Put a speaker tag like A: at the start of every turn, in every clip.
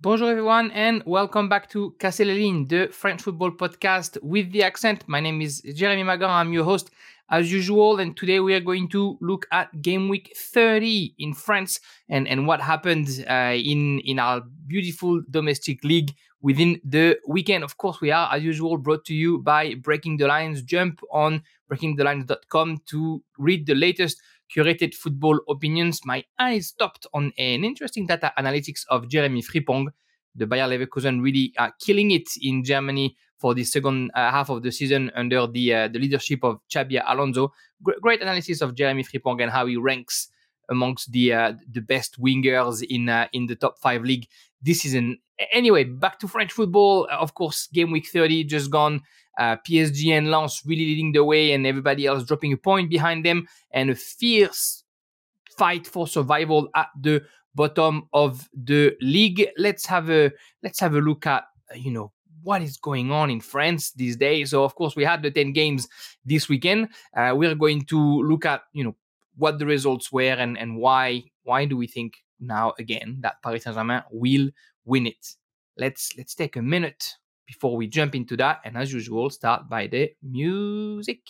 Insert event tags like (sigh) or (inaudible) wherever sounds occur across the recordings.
A: Bonjour everyone and welcome back to Casser Les Lignes, the French football podcast with the accent. My name is Jeremy Magan. I'm your host as usual and today we are going to look at game week 30 in France and, and what happened uh, in, in our beautiful domestic league within the weekend. Of course, we are as usual brought to you by Breaking the Lines. Jump on breakingthelines.com to read the latest curated football opinions, my eyes stopped on an interesting data analytics of Jeremy Frimpong. The Bayer Leverkusen really are killing it in Germany for the second uh, half of the season under the uh, the leadership of Xabi Alonso. Gr- great analysis of Jeremy Frimpong and how he ranks amongst the uh, the best wingers in uh, in the top five league this season. Anyway, back to French football. Of course, game week 30 just gone. Uh, PSG and Lens really leading the way, and everybody else dropping a point behind them, and a fierce fight for survival at the bottom of the league. Let's have a let's have a look at you know what is going on in France these days. So of course we had the ten games this weekend. Uh, we're going to look at you know what the results were and and why why do we think now again that Paris Saint Germain will win it. Let's let's take a minute before we jump into that, and as usual, start by the music.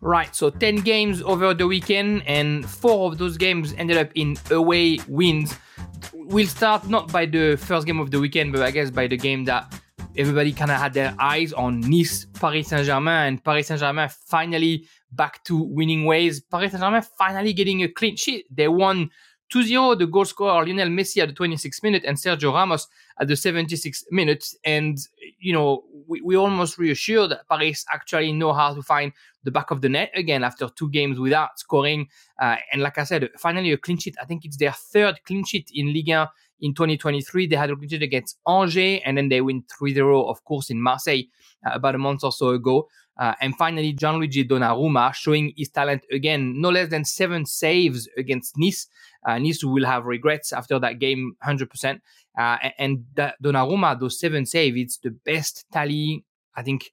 A: Right, so 10 games over the weekend, and four of those games ended up in away wins. We'll start not by the first game of the weekend, but I guess by the game that everybody kind of had their eyes on Nice, Paris Saint Germain, and Paris Saint Germain finally back to winning ways. Paris Saint Germain finally getting a clean sheet. They won 2 0, the goal scorer Lionel Messi at the 26th minute and Sergio Ramos at the 76th minute. And, you know, we, we almost reassured that Paris actually know how to find the back of the net again after two games without scoring. Uh, and like I said, finally a clean sheet. I think it's their third clean sheet in Ligue 1 in 2023. They had a clean against Angers and then they win 3 0, of course, in Marseille uh, about a month or so ago. Uh, and finally, Gianluigi Donnarumma showing his talent again, no less than seven saves against Nice. Uh, nice will have regrets after that game, 100%. Uh, and that Donnarumma, those seven saves, it's the best tally, I think,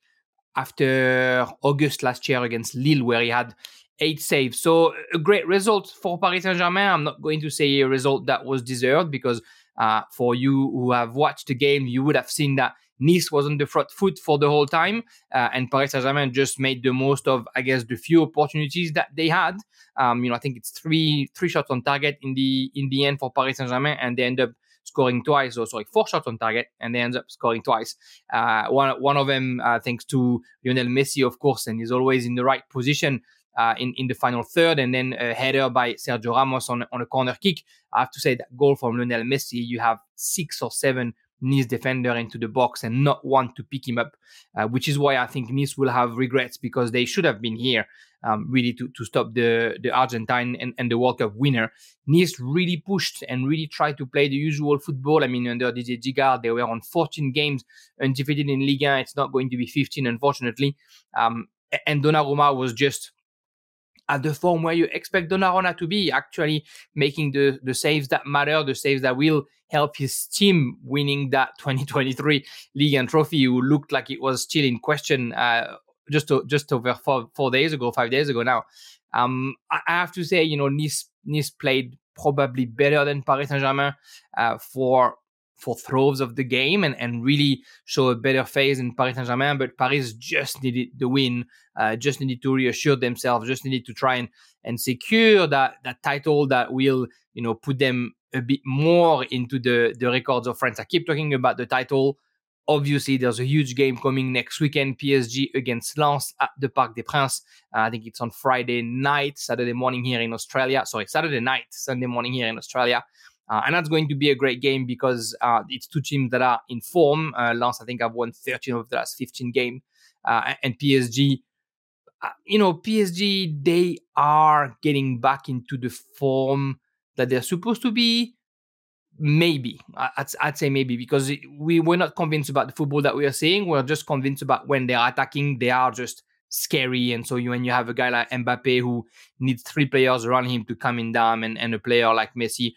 A: after August last year against Lille, where he had eight saves. So a great result for Paris Saint-Germain. I'm not going to say a result that was deserved because uh, for you who have watched the game, you would have seen that Nice was on the front foot for the whole time, uh, and Paris Saint-Germain just made the most of, I guess, the few opportunities that they had. Um, you know, I think it's three three shots on target in the in the end for Paris Saint-Germain, and they end up scoring twice, or sorry, four shots on target, and they end up scoring twice. Uh, one one of them uh, thanks to Lionel Messi, of course, and he's always in the right position. Uh, in, in the final third, and then a header by Sergio Ramos on, on a corner kick. I have to say that goal from Lionel Messi, you have six or seven Nice defender into the box and not want to pick him up, uh, which is why I think Nice will have regrets because they should have been here um, really to, to stop the, the Argentine and, and the World Cup winner. Nice really pushed and really tried to play the usual football. I mean, under Didier Digard, they were on 14 games undefeated in Liga. It's not going to be 15, unfortunately. Um, and Donnarumma was just at the form where you expect Donnarumma to be, actually making the, the saves that matter, the saves that will help his team winning that (laughs) 2023 league and trophy, who looked like it was still in question uh, just to, just over four, four days ago, five days ago now. Um, I have to say, you know, Nice, nice played probably better than Paris Saint Germain uh, for for throws of the game and, and really show a better phase in Paris Saint Germain. But Paris just needed the win, uh, just needed to reassure themselves, just needed to try and, and secure that, that title that will, you know, put them a bit more into the, the records of France. I keep talking about the title. Obviously, there's a huge game coming next weekend PSG against Lens at the Parc des Princes. Uh, I think it's on Friday night, Saturday morning here in Australia. Sorry, Saturday night, Sunday morning here in Australia. Uh, and that's going to be a great game because uh, it's two teams that are in form. Uh, Lens, I think, have won 13 of the last 15 games. Uh, and PSG, uh, you know, PSG, they are getting back into the form that they're supposed to be. Maybe. I'd, I'd say maybe because we were not convinced about the football that we are seeing. We're just convinced about when they're attacking, they are just scary. And so you, when you have a guy like Mbappe who needs three players around him to come in down and, and a player like Messi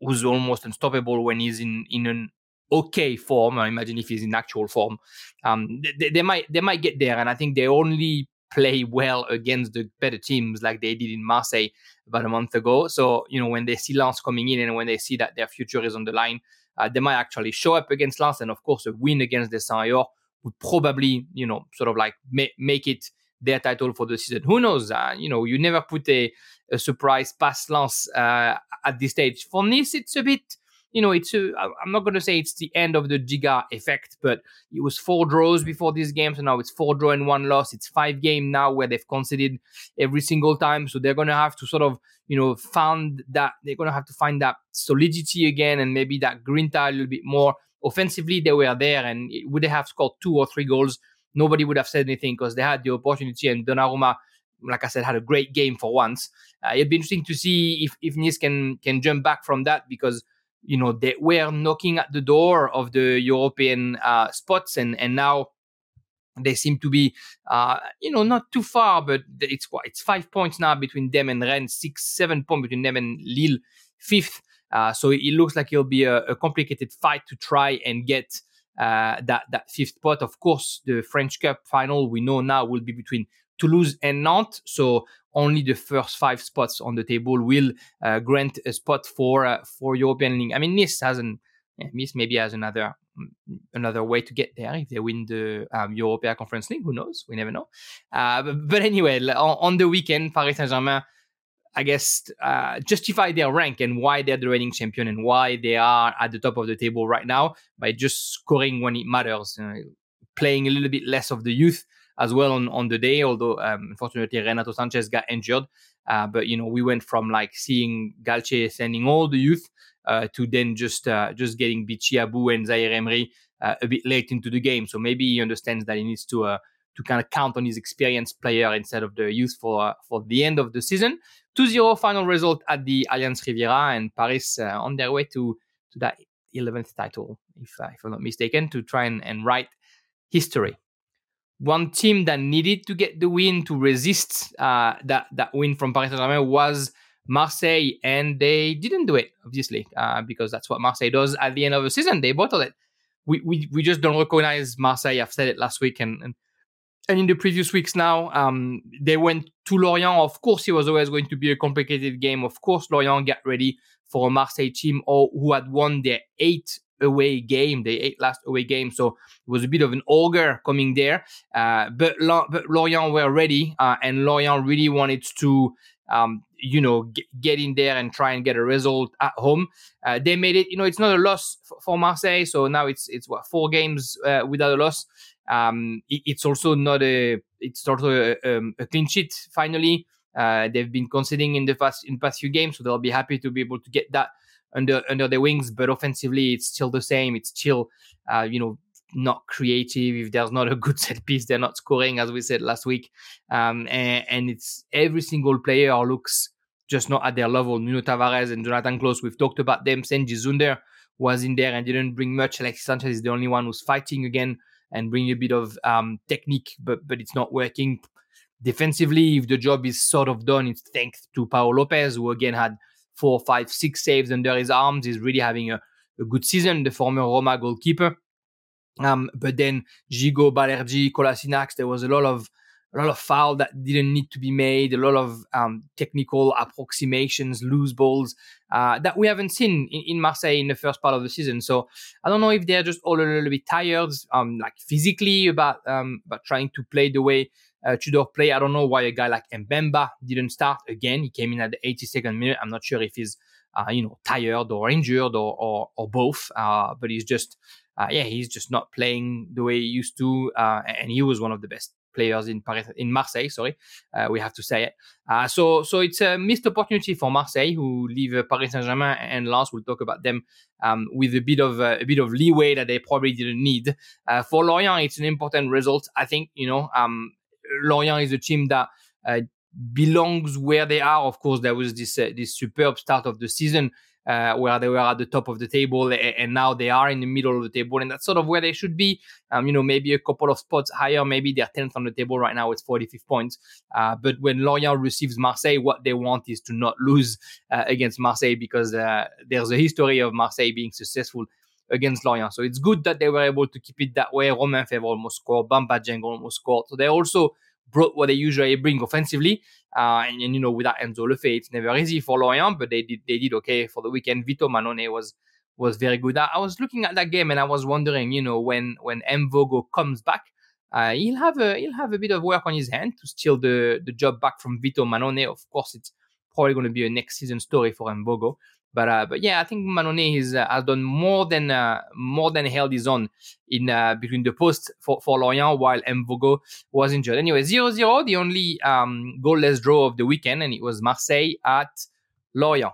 A: who's almost unstoppable when he's in in an okay form. I imagine if he's in actual form, um, they, they might they might get there, and I think they only play well against the better teams like they did in Marseille about a month ago. So, you know, when they see Lens coming in and when they see that their future is on the line, uh, they might actually show up against Lens. And of course, a win against the Saint would probably, you know, sort of like ma- make it their title for the season. Who knows? Uh, you know, you never put a, a surprise past Lens uh, at this stage. For Nice, it's a bit you know, it's a, I'm not going to say it's the end of the Giga effect, but it was four draws before this game. So now it's four draw and one loss. It's five game now where they've conceded every single time. So they're going to have to sort of, you know, found that they're going to have to find that solidity again and maybe that grinta a little bit more. Offensively, they were there and would they have scored two or three goals? Nobody would have said anything because they had the opportunity and Donnarumma like I said, had a great game for once. Uh, it'd be interesting to see if if Nice can can jump back from that because you know they were knocking at the door of the European uh, spots, and and now they seem to be uh, you know not too far, but it's it's five points now between them and Rennes, six seven points between them and Lille, fifth. Uh, so it looks like it'll be a, a, complicated fight to try and get uh, that that fifth spot. Of course, the French Cup final we know now will be between Toulouse and Nantes. So only the first five spots on the table will uh, grant a spot for uh, for European League. I mean, Nice hasn't. yeah, Nice maybe has another mm, another way to get there if they win the um, European Conference League. Who knows? We never know. Uh, but, but, anyway, on, on, the weekend, Paris Saint Germain. I guess uh, justify their rank and why they're the reigning champion and why they are at the top of the table right now by just scoring when it matters, uh, playing a little bit less of the youth, as well on, on the day, although um, unfortunately Renato Sanches got injured. Uh, but you know, we went from like seeing Galtier sending all the youth uh, to then just uh, just getting Bichi Abou and Zaire Emery uh, a bit late into the game. So maybe he understands that he needs to uh, to kind of count on his experienced player instead of the youth for uh, for the end of the season. 2-0 final result at the Allianz Riviera and Paris on their way to to that 11th title, if, if I'm not mistaken, to try and, and write history one team that needed to get the win to resist uh, that that win from Paris Saint-Germain was Marseille, and they didn't do it, obviously, uh, because that's what Marseille does at the end of the season. They bottle it. We, we we just don't recognize Marseille. I've said it last week and and, and in the previous weeks now. Um, they went to Lorient. Of course, it was always going to be a complicated game. Of course, Lorient got ready for a Marseille team or who had won their eight away game, the eight last away game. So it was a bit of an ogre coming there. Uh, but, but Lorient were ready, uh, and Lorient really wanted to, um, you know, g- get in there and try and get a result at home. Uh, they made it. You know, it's not a loss f- for Marseille. So now it's it's what four games uh, without a loss. Um, it, it's also not a. It's also a, um, a clean sheet. Finally, uh, they've been conceding in the past in past few games, so they'll be happy to be able to get that under under their wings. But offensively, it's still the same. It's still, uh, you know, not creative. If there's not a good (laughs) set piece, they're not scoring, as we said last week. Um, and, and, it's every single player looks just not at their level. Nuno Tavares and Jonathan Clauss, we've talked about them. Cengiz Ünder was in there and didn't bring much. Alexis Sanchez is the only one who's fighting again and bringing a bit of um, technique, but but it's not working. Defensively, if the job is sort of done, it's thanks to Pau Lopez, who again had four, five, six saves under his arms. He's really having a, a good season, the former Roma goalkeeper. Um, but then Gigot, Balerdi, Kolasinac, there was a lot of a lot of foul that didn't need to be made, a lot of um, technical approximations, loose balls uh, that we haven't seen in, in, Marseille in the first part of the season. So I don't know if they're just all a little bit tired, um, like physically about um, about trying to play the way uh, Tudor play. I don't know why a guy like Mbemba didn't start again. He came in at the 82nd minute. I'm not sure if he's uh, you know tired or injured or or, or both. Uh, but he's just uh, yeah he's just not playing the way he used to. Uh, and he was one of the best players in Paris in Marseille. Sorry, uh, we have to say it. so so it's a missed opportunity for Marseille who leave Paris Saint Germain and Lens. We'll talk about them um, with a bit of a bit of leeway that they probably didn't need. for Lorient, it's an important result. I think you know. Um, Lorient is a team that uh, belongs where they are. Of course, there was this uh, this superb start of the season uh, where they were at the top of the table, and now they are in the middle of the table, and that's sort of where they should be. Um, you know, maybe a couple of spots higher, maybe they're tenth on the table right now. It's 45 points. Uh, but when Lorient receives Marseille, what they want is to not lose uh, against Marseille because uh, there's a history of Marseille being successful against Lorient. So it's good that they were able to keep it that way. Romain Faivre almost scored, Bamba Dieng almost scored. So they're also brought what they usually bring offensively. Uh, and, and, you know, without Enzo Le Fée, it's never easy for Lorient, but they did they did okay for the weekend. Vito Mannone was was very good. I, I was looking at that game and I was wondering, you know, when when Mvogo comes back, uh, he'll have a he'll have a bit of work on his hand to steal the the job back from Vito Mannone. Of course, it's probably going to be a next season story for Mvogo. But uh, but yeah, I think Mannone is, uh, has done more than uh, more than held his own in uh, between the posts for, for Lorient while Mvogo was injured. Anyway, 0-0, the only um, goalless draw of the weekend, and it was Marseille at Lorient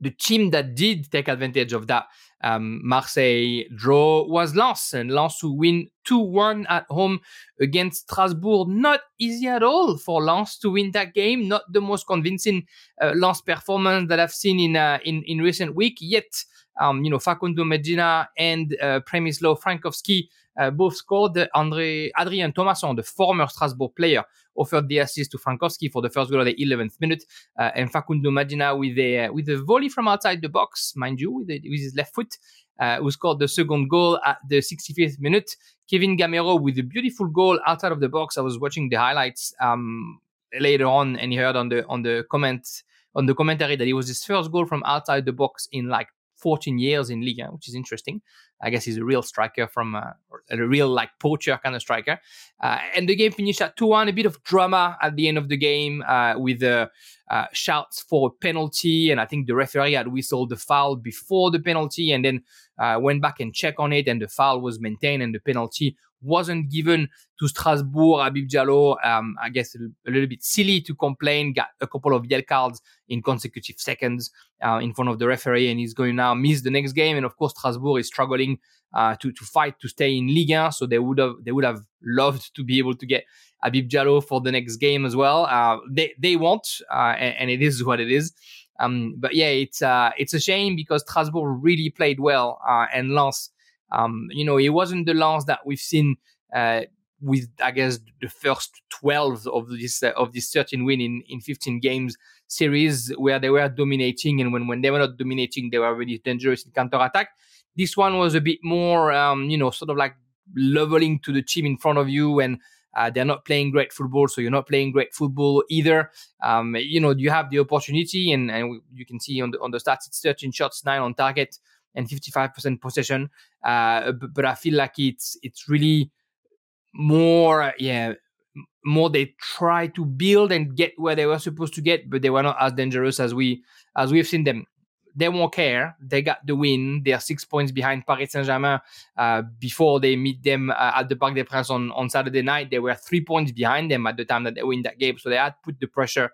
A: the team that did take advantage of that um, Marseille draw was Lens, and Lens who win 2-1 at home against Strasbourg. Not easy at all for Lens to win that game. Not the most convincing uh, Lens performance that I've seen in uh, in, in recent week. Yet, um, you know, Facundo Medina and uh, Przemysław Frankowski both scored. Andre Adrien Thomasson, the former Strasbourg player, offered the assist to Frankowski for the first goal of the 11th minute, uh, and Facundo Medina with a with a volley from outside the box, mind you, with, a, with his left foot. Uh, who scored the second goal at the 65th minute. Kevin Gameiro with a beautiful goal outside of the box. I was watching the highlights um, later on, and he heard on the on the comment on the commentary that it was his first goal from outside the box in like 14 years in Liga, which is interesting. I guess he's a real striker from uh, a real like poacher kind of striker. Uh, and the game finished at 2 1. A bit of drama at the end of the game uh, with the uh, shouts for a penalty. And I think the referee had whistled the foul before the penalty and then uh, went back and checked on it. And the foul was maintained and the penalty wasn't given to Strasbourg. Habib Diallo, um, I guess, a, little bit silly to complain, got a couple of yellow cards in consecutive seconds uh, in front of the referee, and he's going now miss the next game. And of course, Strasbourg is struggling uh, to to fight to stay in Ligue 1, so they would have they would have loved to be able to get Habib Diallo for the next game as well. Uh, they they won't, uh, and, and, it is what it is. Um, but yeah, it's uh, it's a shame because Strasbourg really played well, uh, and Lens um, you know, it wasn't the Lens that we've seen uh, with, I guess, the first 12 of this uh, of this 13 win in, in 15 games series where they were dominating, and when, when they were not dominating, they were really dangerous in counter attack. This one was a bit more, um, you know, sort of like leveling to the team in front of you and uh, they're not playing great football, so you're not playing great football either. Um, you know, you have the opportunity, and, and you can see on the on the stats, it's 13 shots, nine on target, and 55% possession. Uh, but, but, I feel like it's it's really more yeah more they try to build and get where they were supposed to get, but they were not as dangerous as we as we've seen them. They won't care. They got the win. They are six points behind Paris Saint Germain uh, before they meet them uh, at the Parc des Princes on, on Saturday night. They were three points behind them at the time that they win that game. So they had put the pressure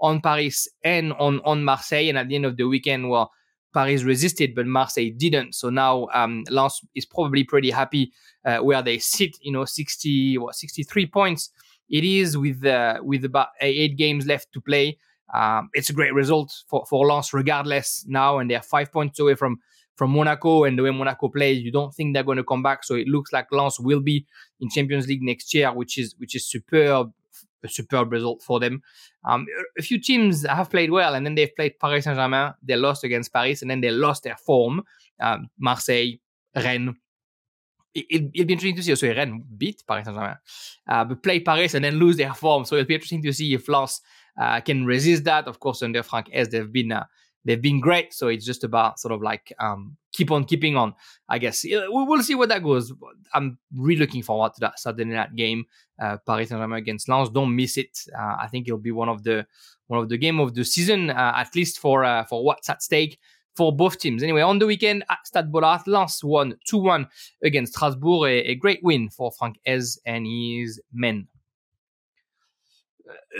A: on Paris and on, on Marseille. And at the end of the weekend, well, Paris resisted, but Marseille didn't. So now um, Lens is probably pretty happy uh, where they sit. You know, 60 what 63 points. It is with uh, with about eight games left to play. Um, it's a great result for for Lens, regardless now, and they're five points away from from Monaco. And the way Monaco plays, you don't think they're going to come back. So it looks like Lens will be in Champions League next year, which is which is superb a superb result for them. Um, a few teams have played well, and then they've played Paris Saint Germain. They lost against Paris, and then they lost their form. Um, Marseille, Rennes. It, will be interesting to see also Rennes beat Paris Saint Germain, uh, but play Paris and then lose their form. So it'll be interesting to see if Lens uh, can resist that. Of course, under Franck Haise, they've been uh, they've been great. So it's just about sort of like um, keep on keeping on. I guess we'll see where that goes. I'm really looking forward to that Saturday night game, uh, Paris Saint Germain against Lens. Don't miss it. Uh, I think it'll be one of the one of the game of the season, uh, at least for uh, for what's at stake for both teams. Anyway, on the weekend at Stade Bollaert, Lens won 2-1 against Strasbourg. A, a great win for Franck Haise and his men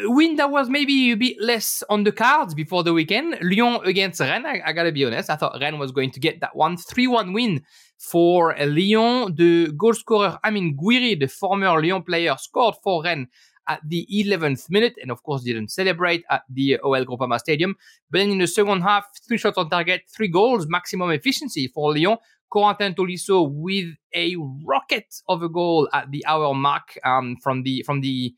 A: win that was maybe a bit less on the cards before the weekend. Lyon against Rennes. I, I, gotta be honest. I thought Rennes was going to get that one. 3-1 win for Lyon. The goal scorer, I mean, Gouiri, the former Lyon player, scored for Rennes at the 11th minute and of course didn't celebrate at the OL Groupama Stadium. But then in the second half, three shots on target, three goals, maximum efficiency for Lyon. Corentin Tolisso with a rocket of a goal at the hour mark um, from the from the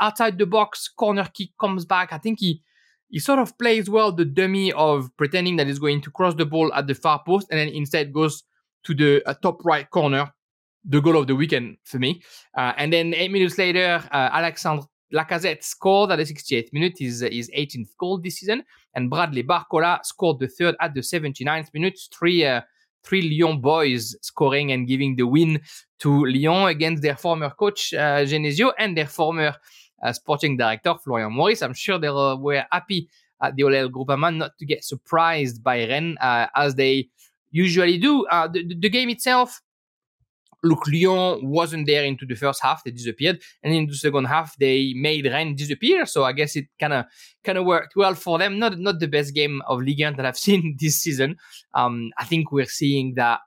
A: outside the box corner kick comes back. I think he he sort of plays well the dummy of pretending that he's going to cross the ball at the far post and then instead goes to the uh, top right corner the goal of the weekend for me. Uh, and then eight minutes later, uh, Alexandre Lacazette scored at the 68th minute, his, his 18th goal this season. And Bradley Barcola scored the third at the 79th minute. Three, uh, three Lyon boys scoring and giving the win to Lyon against their former coach, uh, Genesio, and their former uh, sporting director, Florian Maurice. I'm sure they were happy at the OLL Groupama not to get surprised by Rennes uh, as they usually do. Uh, the, the game itself, look, Lyon wasn't there into the first half; they disappeared, and in the second half they made Rennes disappear. So I guess it kind of kind of worked well for them. Not not the best game of Ligue 1 that I've (laughs) seen this season. Um, I think we're seeing that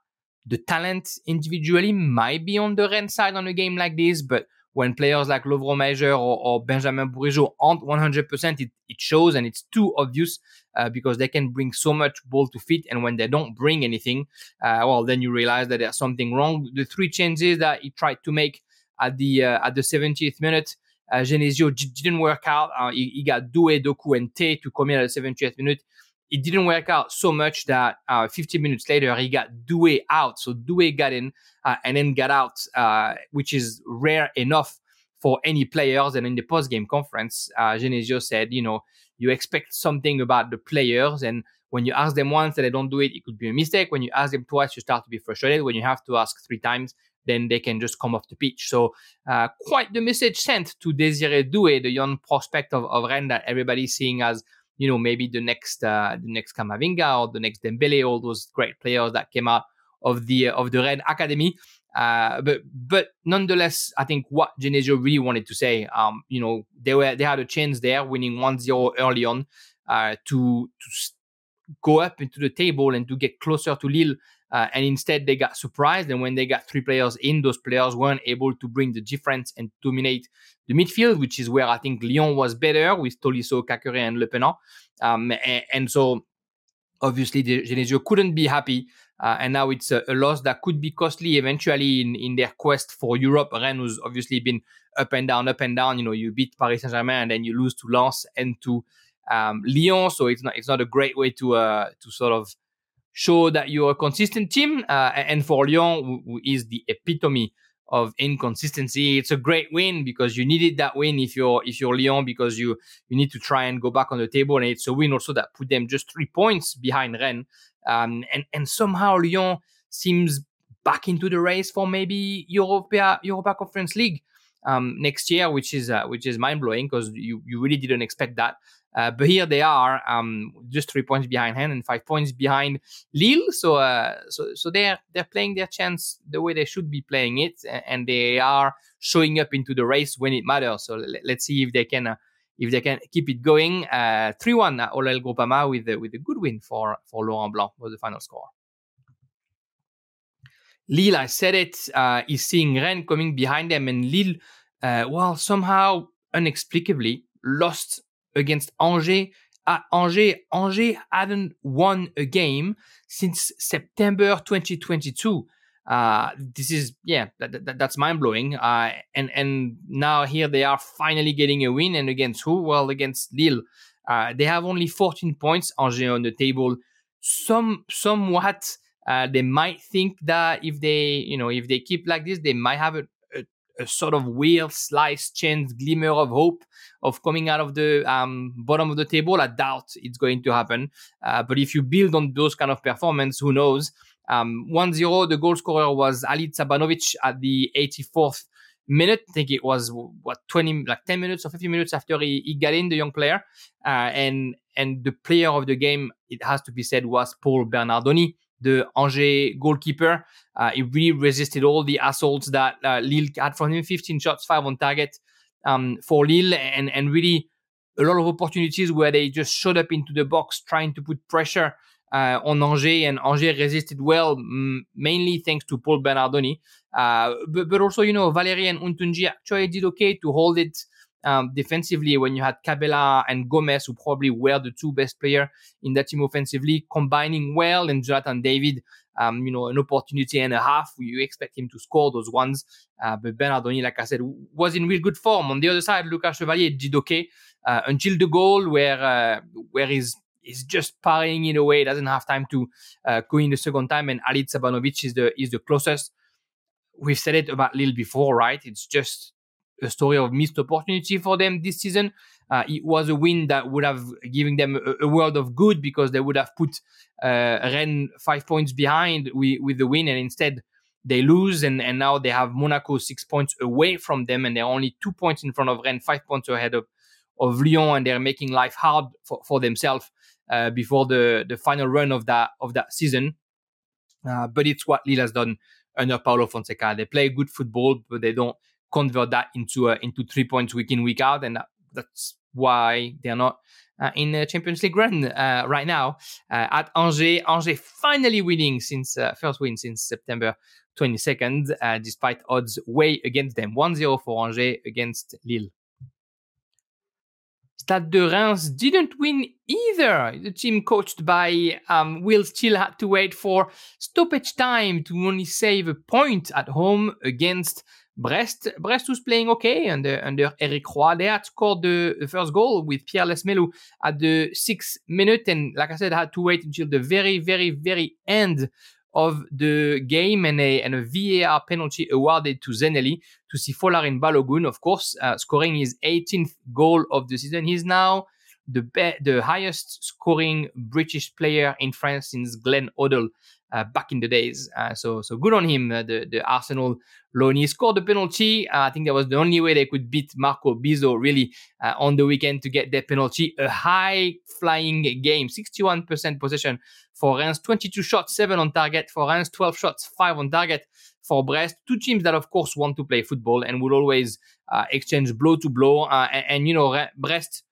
A: the talent individually might be on the Rennes side on a game like this, but when players like Lovro Majer or, or, Benjamin Bourigeaud aren't 100%, it, it shows and it's too obvious uh, because they can bring so much ball to fit. And when they don't bring anything, uh, well, then you realize that there's something wrong. The three changes that he tried to make at the uh, at the 70th minute, uh, Genesio didn't work out. Uh, he, he, got Doué, Doku, and Tait to come in at the 70th minute. It didn't work out so much that uh, 50 minutes later he got Doué out. So Doué got in uh, and then got out, uh, which is rare enough for any players. And in the post game conference, uh, Genesio said, you know, you expect something about the players. And when you ask them once and they don't do it, it could be a mistake. When you ask them twice, you start to be frustrated. When you have to ask three times, then they can just come off the pitch. So uh, quite the message sent to Desiree Doué, the young prospect of, of Rennes that everybody's seeing as, you know, maybe the next uh, the next Camavinga or the next Dembele, all those great players that came out of the of the Red Academy. Uh, but but nonetheless, I think what Genesio really wanted to say, um, you know, they were they had a chance there, winning 1-0 early on, uh, to to go up into the table and to get closer to Lille. Uh, and instead, they got surprised. And when they got three players in, those players weren't able to bring the difference and dominate the midfield, which is where I think Lyon was better with Tolisso, Caqueret, and Lepenant. Um, and, and so obviously the Genesio couldn't be happy uh, and now it's a, a, loss that could be costly eventually in, in their quest for Europe. Rennes who's obviously been up and down, up and down. You know, you beat Paris Saint Germain and then you lose to Lens and to um, Lyon. So it's not it's not a great way to uh, to sort of show that you're a consistent team. Uh, and for Lyon, who, is the epitome of inconsistency. It's a great win because you needed that win if you're if you're Lyon because you you need to try and go back on the table and it's a win also that put them just three points behind Rennes. Um, and and somehow Lyon seems back into the race for maybe Europa Europa Conference League um, next year, which is uh, which is mind blowing because you you really didn't expect that. Uh, but here they are, um, just three points behind Rennes and five points behind Lille. So, uh, so, so they're they're playing their chance the way they should be playing it, and they are showing up into the race when it matters. So let's see if they can uh, if they can keep it going. Uh, three one at OLL Groupama with with a good win for for Laurent Blanc was the final score. Lille, I said it, uh, is seeing Rennes coming behind them, and Lille, uh, well, somehow inexplicably lost against Angers. At Angers, Angers hadn't won a game since September 2022. Uh, this is yeah, that, that, that's mind blowing. Uh, and and now here they are finally getting a win, and against who? Well, against Lille. Uh, they have only 14 points, Angers on the table. Some somewhat, uh, they might think that if they you know if they keep like this, they might have a, a sort of weird slice chance glimmer of hope of coming out of the um, bottom of the table. I doubt it's going to happen. Uh, but if you build on those kind of performance, who knows? Um, 1-0, the goal scorer was Ali Tsabanovic at the 84th minute. I think it was what 20, like 10 minutes or 15 minutes after he, he got in, the young player. Uh, and and the player of the game, it has to be said, was Paul Bernardoni the Angers goalkeeper. Uh, he really resisted all the assaults that uh, Lille had from him 15 shots, five on target um, for Lille, and, and really a lot of opportunities where they just showed up into the box trying to put pressure uh, on Angers, and Angers resisted well, m- mainly thanks to Paul Bernardoni. Uh, but, but also, you know, Valeri and Untunji actually did okay to hold it um, defensively when you had Cabella and Gomez, who probably were the two best players in that team offensively, combining well, and Jonathan David, um, you know, an opportunity and a half. You expect him to score those ones. Uh, but Bernardoni, like I said, was in real good form. On the other side, Lucas Chevalier did okay uh, until the goal where uh, where he's is just parrying in a way, doesn't have time to uh, go in the second time, and Ali Tsabanovic is the is the closest we've said it about Lille before, right? It's just a story of missed opportunity for them this season. Uh, it was a win that would have given them a, a, world of good because they would have put uh, Rennes five points behind with, with the win, and instead they lose, and, and now they have Monaco six points away from them, and they're only two points in front of Rennes, five points ahead of, of Lyon, and they're making life hard for, for themselves uh, before the, the final run of that of that season. Uh, but it's what Lille has done under Paulo Fonseca. They play good football, but they don't convert that into uh, into three points week in week out, and that, that's why they're not uh, in the Champions League run uh, right now. Uh, at Angers, Angers finally winning since uh, first win since September 22nd, uh, despite odds way against them. 1-0 for Angers against Lille. Stade de Reims didn't win either. The team coached by um, Will still had to wait for stoppage time to only save a point at home against Brest. Brest was playing okay under, under Eric Roy. They had scored the, the first goal with Pierre Lees-Melou at the sixth minute. And like I said, I had to wait until the very, very, very end of the game and a, and a VAR penalty awarded to Zeneli to see Folarin Balogun, of course, uh, scoring his 18th goal of the season. He's now the be- the highest scoring British player in France since Glenn Hoddle uh, back in the days. Uh, so so good on him, uh, the the Arsenal loan. He scored the penalty. Uh, I think that was the only way they could beat Marco Bizot really uh, on the weekend to get their penalty. A high flying game, 61% possession for Reims, 22 shots, 7 on target for Reims, 12 shots, 5 on target for Brest. Two teams that, of course, want to play football and will always uh, exchange blow to blow. And, and, you know, Brest,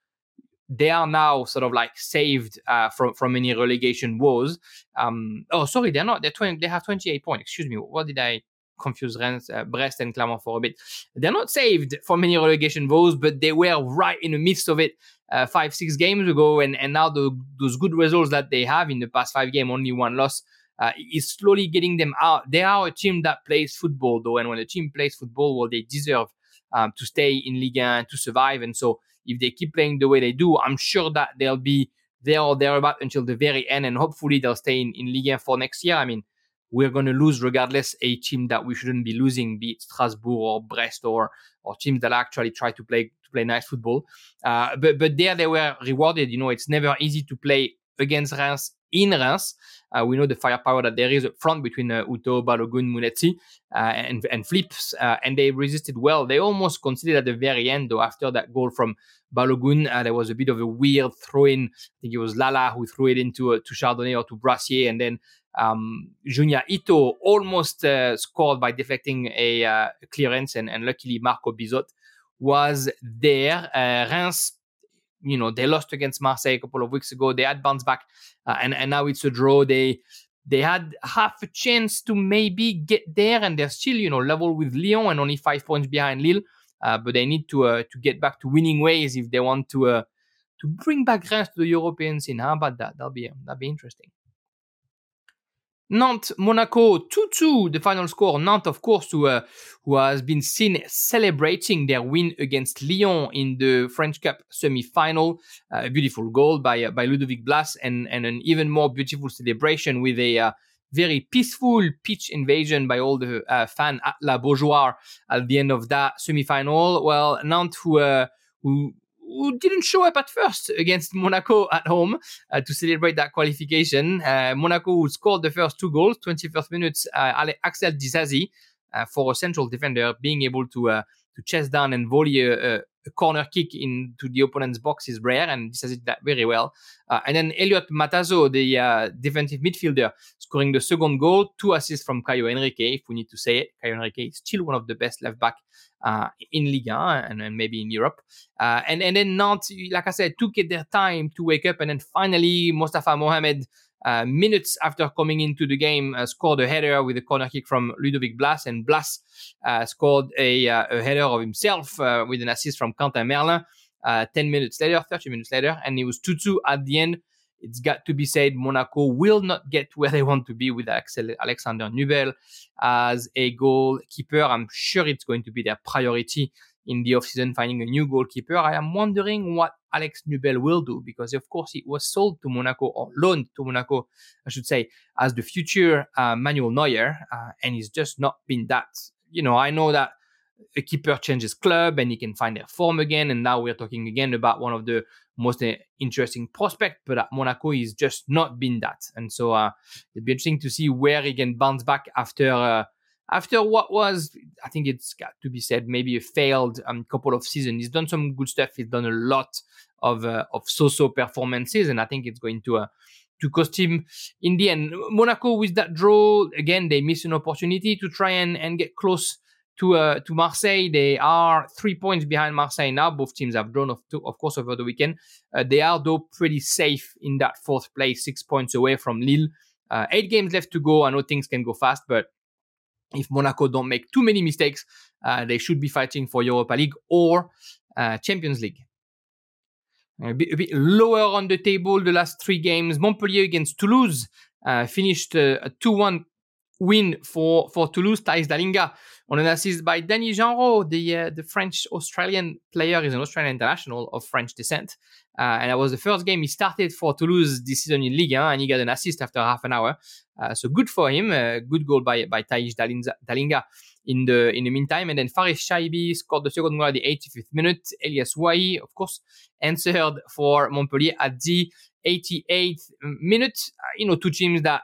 A: they are now sort of like saved uh, from from any relegation woes. Um, oh, sorry, they're not. They're 20, They have 28 points. Excuse me. What did I confuse Rennes, uh, Brest and Clermont for a bit. They're not saved from many relegation woes, but they were right in the midst of it uh, five, six games ago. And, and now the, those good results that they have in the past five games, only one loss, uh, is slowly getting them out. They are a team that plays football, though. And when a team plays football, well, they deserve um, to stay in Ligue 1, to survive. And so if they keep playing the way they do, I'm sure that they'll be there or thereabout until the very end. And hopefully they'll stay in, in Ligue 1 for next year. I mean, we're going to lose regardless a team that we shouldn't be losing, be it Strasbourg or Brest or or teams that actually try to play to play nice football. Uh, but but there they were rewarded. You know, it's never easy to play against Reims in Reims. Uh, we know the firepower that there is up front between uh, Houto, Balogun, Munetsi, uh, and, and Flips, uh, and they resisted well. They almost conceded at the very end, though, after that goal from Balogun. Uh, there was a bit of a weird throw in. I think it was Lala who threw it into uh, to Chardonnet or to Brassier, and then um, Junya Ito almost uh, scored by deflecting a clearance, and, and, luckily Marco Bizot was there. Reims, you know, they lost against Marseille a couple of weeks ago. They had bounced back, uh, and, and now it's a draw. They they had half a chance to maybe get there, and they're still, you know, level with Lyon and only five points behind Lille. Uh, but they need to uh, to get back to winning ways if they want to to bring back Reims to the European scene. How about that? That'll be that'll be interesting. Nantes, Monaco 2 2, the final score. Nantes, of course, who, uh, who has been seen celebrating their win against Lyon in the French Cup semi final. Uh, a beautiful goal by, uh, by Ludovic Blas, and, and an even more beautiful celebration with a uh, very peaceful pitch invasion by all the uh, fans at La Beaujoire at the end of that semi final. Well, Nantes, who, uh, who who didn't show up at first against Monaco at home uh, to celebrate that qualification. Uh, Monaco scored the first two goals, 21st minutes. Uh, Axel Disasi uh, for a central defender being able to uh, to chase down and volley a, a, corner kick into the opponent's box is rare, and Disasi did that very well. Uh, and then Elliot Matazo, the defensive midfielder, scoring the second goal, two assists from Caio Henrique, if we need to say it. Caio Henrique is still one of the best left back uh, in Liga and, and, maybe in Europe. Uh, and, and then Nantes, like I said, took it their time to wake up. And then finally, Mustafa Mohamed, uh, minutes after coming into the game, uh, scored a header with a corner kick from Ludovic Blas. And Blas uh, scored a, uh, a, header of himself with an assist from Quentin Merlin 10 minutes later, 30 minutes later. And it was 2 2 at the end it's got to be said Monaco will not get where they want to be with Alexander Nubel as a goalkeeper. I'm sure it's going to be their priority in the offseason finding a new goalkeeper. I am wondering what Alex Nubel will do because, of course, he was sold to Monaco or loaned to Monaco, I should say, as the future uh, Manuel Neuer, uh, and he's just not been that you know, I know that a keeper changes club and he can find their form again. And now we're talking again about one of the most uh, interesting prospect, but at Monaco, he's just not been that. And so uh, it'd be interesting to see where he can bounce back after uh, after what was, I think it's got to be said, maybe a failed um, couple of seasons. He's done some good stuff. He's done a lot of uh, of so-so performances, and I think it's going to uh, to cost him in the end. Monaco with that draw again, they miss an opportunity to try and, and get close to uh, to Marseille. They are three points behind Marseille now. Both teams have drawn, of, of course, over the weekend. Uh, they are though pretty safe in that fourth place, six points away from Lille. Uh, eight games left to go. I know things can go fast, but if Monaco don't make too many mistakes, uh, they should be fighting for Europa League or uh, Champions League. A bit, a bit, lower on the table the last three games. Montpellier against Toulouse uh, finished a 2 1 win for, for Toulouse. Thijs Dallinga on an assist by Danny Genreau, the uh, the French Australian player, is an Australian international of French descent. Uh, and that was the first game he started for Toulouse this season in Ligue 1, and he got an assist after half an hour. Uh, so good for him. Uh, good goal by by Thijs Dallinga in the in the meantime. And then Faris Chaibi scored the second goal at the 85th minute. Elye Wahi, of course, answered for Montpellier at the 88th minute. Uh, you know, two teams that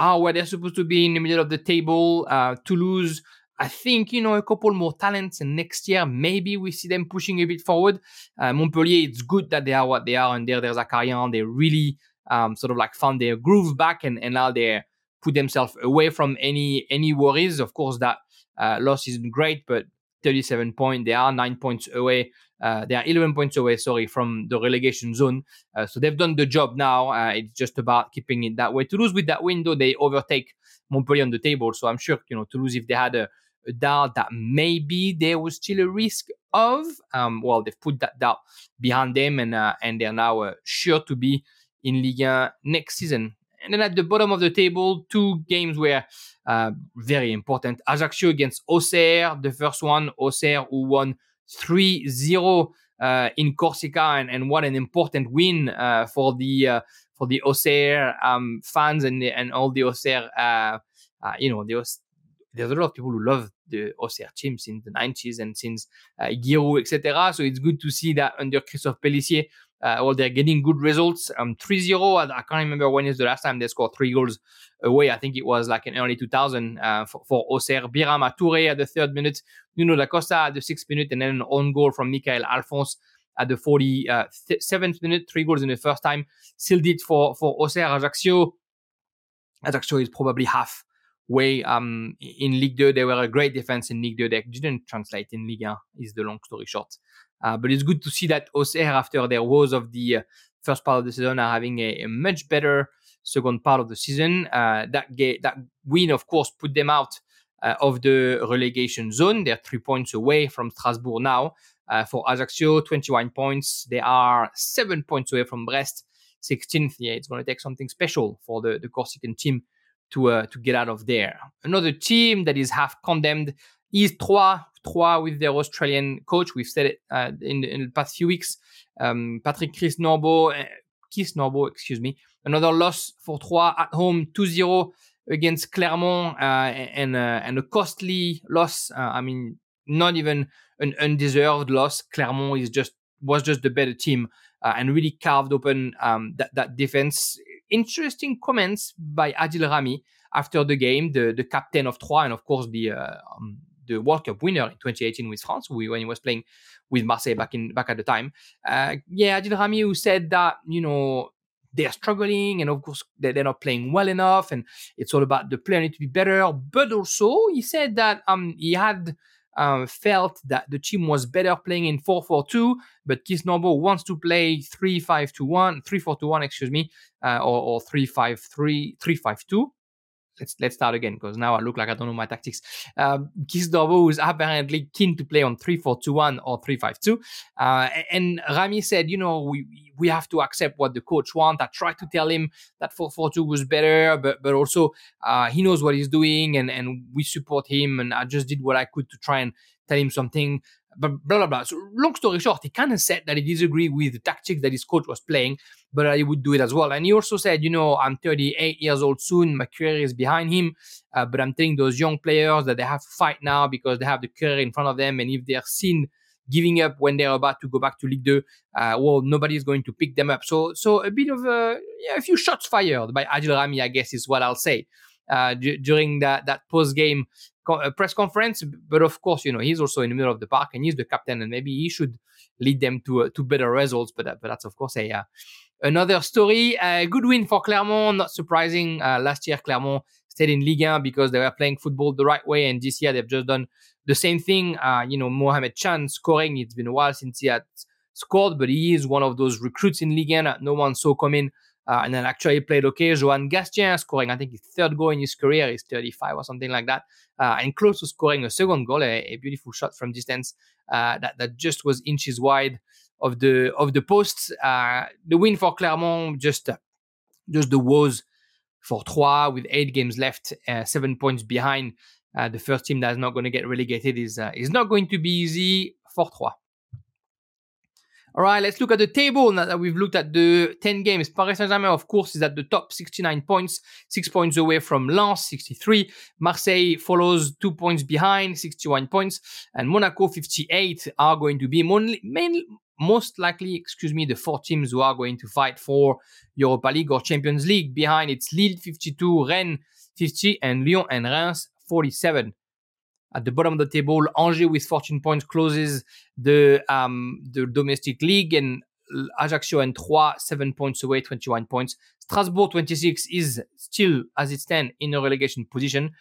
A: are where they're supposed to be in the middle of the table. Uh, Toulouse, I think, you know, a couple more talents, and next year maybe we see them pushing a bit forward. Uh, Montpellier, it's good that they are what they are under Der Zakarian. They really um, sort of like found their groove back, and, and now they put themselves away from any any worries. Of course, that uh, loss isn't great, but 37 points. They are nine points away. Uh, they are 11 points away, sorry, from the relegation zone. Uh, so they've done the job now. Uh, it's just about keeping it that way. Toulouse, with that window, they overtake Montpellier on the table. So I'm sure, you know, Toulouse, if they had a, a doubt that maybe there was still a risk of, um, well, they've put that doubt behind them and uh, and they're now uh, sure to be in Ligue 1 next season. And then at the bottom of the table, two games were uh, very important. Ajaccio against Auxerre, the first one, Auxerre who won 3-0 uh, in Corsica and, and what an important win uh, for the uh, for the Auxerre um, fans and the, and all the Auxerre uh, you know the, there's a lot of people who love the Auxerre team since the 90s and since uh, Guy Roux etc. So it's good to see that under Christophe Pélissier uh, well, they're getting good results. Um, 3-0, I, I, can't remember when is the last time they scored three goals away. I think it was like in early 2000 uh, for, for Auxerre. Birama Touré at the third minute, Nuno da Costa at the sixth minute, and then an own goal from Michael Alphonse at the 47th uh, minute. Three goals in the first time. Sealed it for, for Auxerre. Ajaccio. Ajaccio is probably half way um, in Ligue 2. They were a great defense in Ligue 2. They didn't translate in Ligue 1, is the long story short. Uh, but it's good to see that Auxerre, after their woes of the uh, first part of the season, are having a, a much better second part of the season. Uh, that ga- that win, of course, put them out uh, of the relegation zone. They're three points away from Strasbourg now. For Ajaccio, 21 points. They are seven points away from Brest, 16th. Yeah, it's going to take something special for the, the Corsican team to uh, to get out of there. Another team that is half condemned is Troyes. Troyes with their Australian coach. We've said it uh, in, in, the past few weeks. Um, Patrick Kisnorbo, uh, Keith Norbo, excuse me. Another loss for Troyes at home, 2-0 against Clermont, uh, and uh, and a costly loss. Uh, I mean, not even an undeserved loss. Clermont is just was just the better team uh, and really carved open um, that that defense. Interesting comments by Adil Rami after the game, the the captain of Troyes, and of course the um, the World Cup winner in 2018 with France, when he was playing with Marseille back in back at the time. Uh, yeah, Adil Rami who said that you know they're struggling and of course they're not playing well enough and it's all about the player need to be better. But also he said that um he had um, felt that the team was better playing in 4-4-2, but Keith wants to play 3-5-2-1, 3-4-2-1, excuse me, uh, or, or 3-5-3, 3-5-2 let's let's start again because now I look like I don't know my tactics. Um, Kisnorbo is apparently keen to play on 3-4-2-1 or 3-5-2. Uh, and Rami said, you know, we we have to accept what the coach wants. I tried to tell him that 4-4-2 was better, but but also uh, he knows what he's doing and, and we support him. And I just did what I could to try and tell him something but blah blah blah. So long story short, he kind of said that he disagreed with the tactics that his coach was playing, but he would do it as well. And he also said, you know, I'm 38 years old soon. My career is behind him, uh, but I'm telling those young players that they have to fight now because they have the career in front of them, and if they're seen giving up when they're about to go back to League Two, uh, well, nobody's going to pick them up. So, so a bit of a, yeah, a few shots fired by Adil Rami, I guess, is what I'll say uh, d- during that that post game co- press conference. But of course, you know, he's also in the middle of the park and he's the captain, and maybe he should lead them to uh, to better results. But but that's of course a uh, another story. A good win for Clermont, not surprising. Uh, last year, Clermont stayed in Ligue 1 because they were playing football the right way, and this year they've just done the same thing. Uh, you know, Muhammed Cham scoring. It's been a while since he had scored, but he is one of those recruits in Ligue 1 that no one saw coming. Uh, and then actually played okay. Johan Gastien scoring, I think, his third goal in his career. He's 35 or something like that. Uh, and close to scoring a second goal, a, a beautiful shot from distance uh, that, that just was inches wide of the of the posts. Uh, the win for Clermont, just, just the woes for Troyes with eight games left, uh, seven points behind. Uh, the first team that's not going to get relegated is, is not going to be easy for Troyes. All right, let's look at the table now that we've looked at the 10 games. Paris Saint-Germain, of course, is at the top, 69 points, six points away from Lens, 63. Marseille follows two points behind, 61 points. And Monaco, 58, are going to be mainly, mainly most likely, excuse me, the four teams who are going to fight for Europa League or Champions League. Behind it's Lille, 52, Rennes, 50, and Lyon and Reims, 47 at the bottom of the table. Angers with 14 points closes the um, the domestic league, and Ajaccio and Troyes seven points away, 21 points. Strasbourg 26 is still, as it stands, in a relegation position.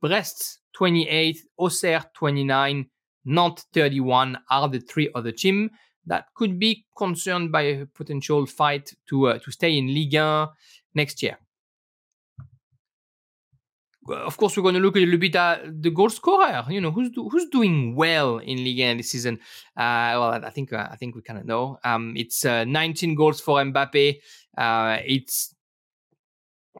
A: Brest 28, Auxerre 29, Nantes 31 are the three other teams that could be concerned by a potential fight to uh, to stay in Ligue 1 next year of course, we're going to look a little bit at the goal scorer. You know, who's do, who's doing well in Ligue 1 this season? Uh, well, I think uh, I think we kind of know. Um, it's uh, 19 goals for Mbappe. Uh, it's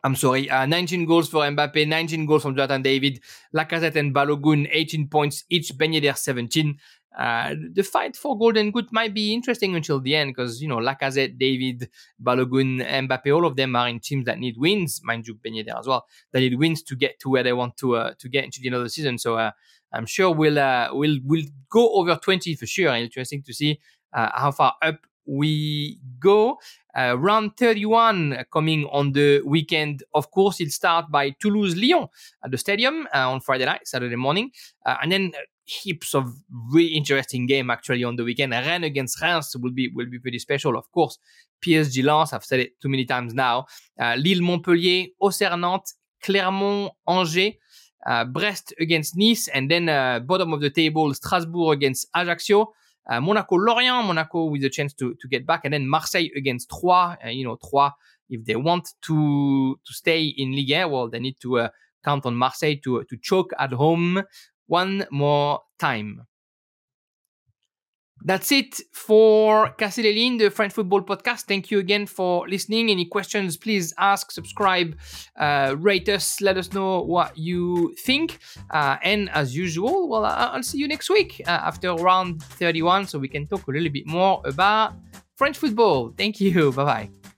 A: I'm sorry, uh, 19 goals for Mbappe, 19 goals from Jonathan David, Lacazette and Balogun, 18 points each. Ben Yedder 17 uh, the fight for Golden Boot might be interesting until the end because you know Lacazette, David, Balogun, Mbappe, all of them are in teams that need wins. Mind you, Ben Yedder as well. That need wins to get to where they want to uh, to get into the end of the season. So uh, I'm sure we'll uh, we'll we'll go over 20 for sure. Interesting to see uh, how far up we go. Uh, round 31 coming on the weekend. Of course, it'll start by Toulouse Lyon at the stadium uh, on Friday night, Saturday morning. Uh, and then heaps of really interesting game actually on the weekend. Rennes against Reims will be will be pretty special, of course. PSG Lens, I've said it too many times now. Uh, Lille Montpellier, Auxerre Nantes, Clermont Angers, uh, Brest against Nice, and then uh, bottom of the table Strasbourg against Ajaccio. Uh, Monaco Lorient, Monaco with a chance to, to get back, and then Marseille against Troyes. Uh, you know, Troyes, if they want to to stay in Ligue 1, well, they need to uh, count on Marseille to to choke at home one more time. That's it for Casser les the French football podcast. Thank you again for listening. Any questions, please ask, subscribe, uh, rate us, let us know what you think. Uh, and as usual, well, I'll see you next week uh, after round 31 so we can talk a little bit more about French football. Thank you. (laughs) Bye bye.